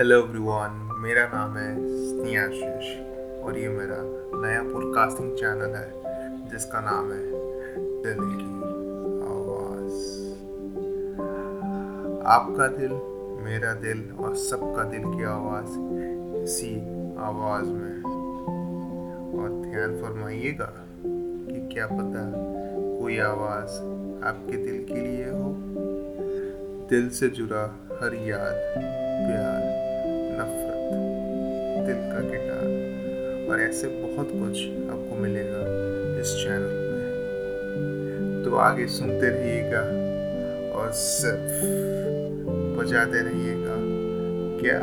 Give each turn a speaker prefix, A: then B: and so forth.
A: Hello everyone मेरा नाम है स्नेहाशीष और ये मेरा नया पॉडकास्टिंग चैनल है, जिसका नाम है दिल की आवाज़। आपका दिल, मेरा दिल और सबका दिल की आवाज़ इसी आवाज़ में और ध्यान फरमाइएगा कि क्या पता कोई आवाज़ आपके दिल के लिए हो। दिल से जुड़ा हर याद का गिटार और ऐसे बहुत कुछ आपको मिलेगा इस चैनल में। तो आगे सुनते रहिएगा और सिर्फ़ बजाते रहिएगा। क्या?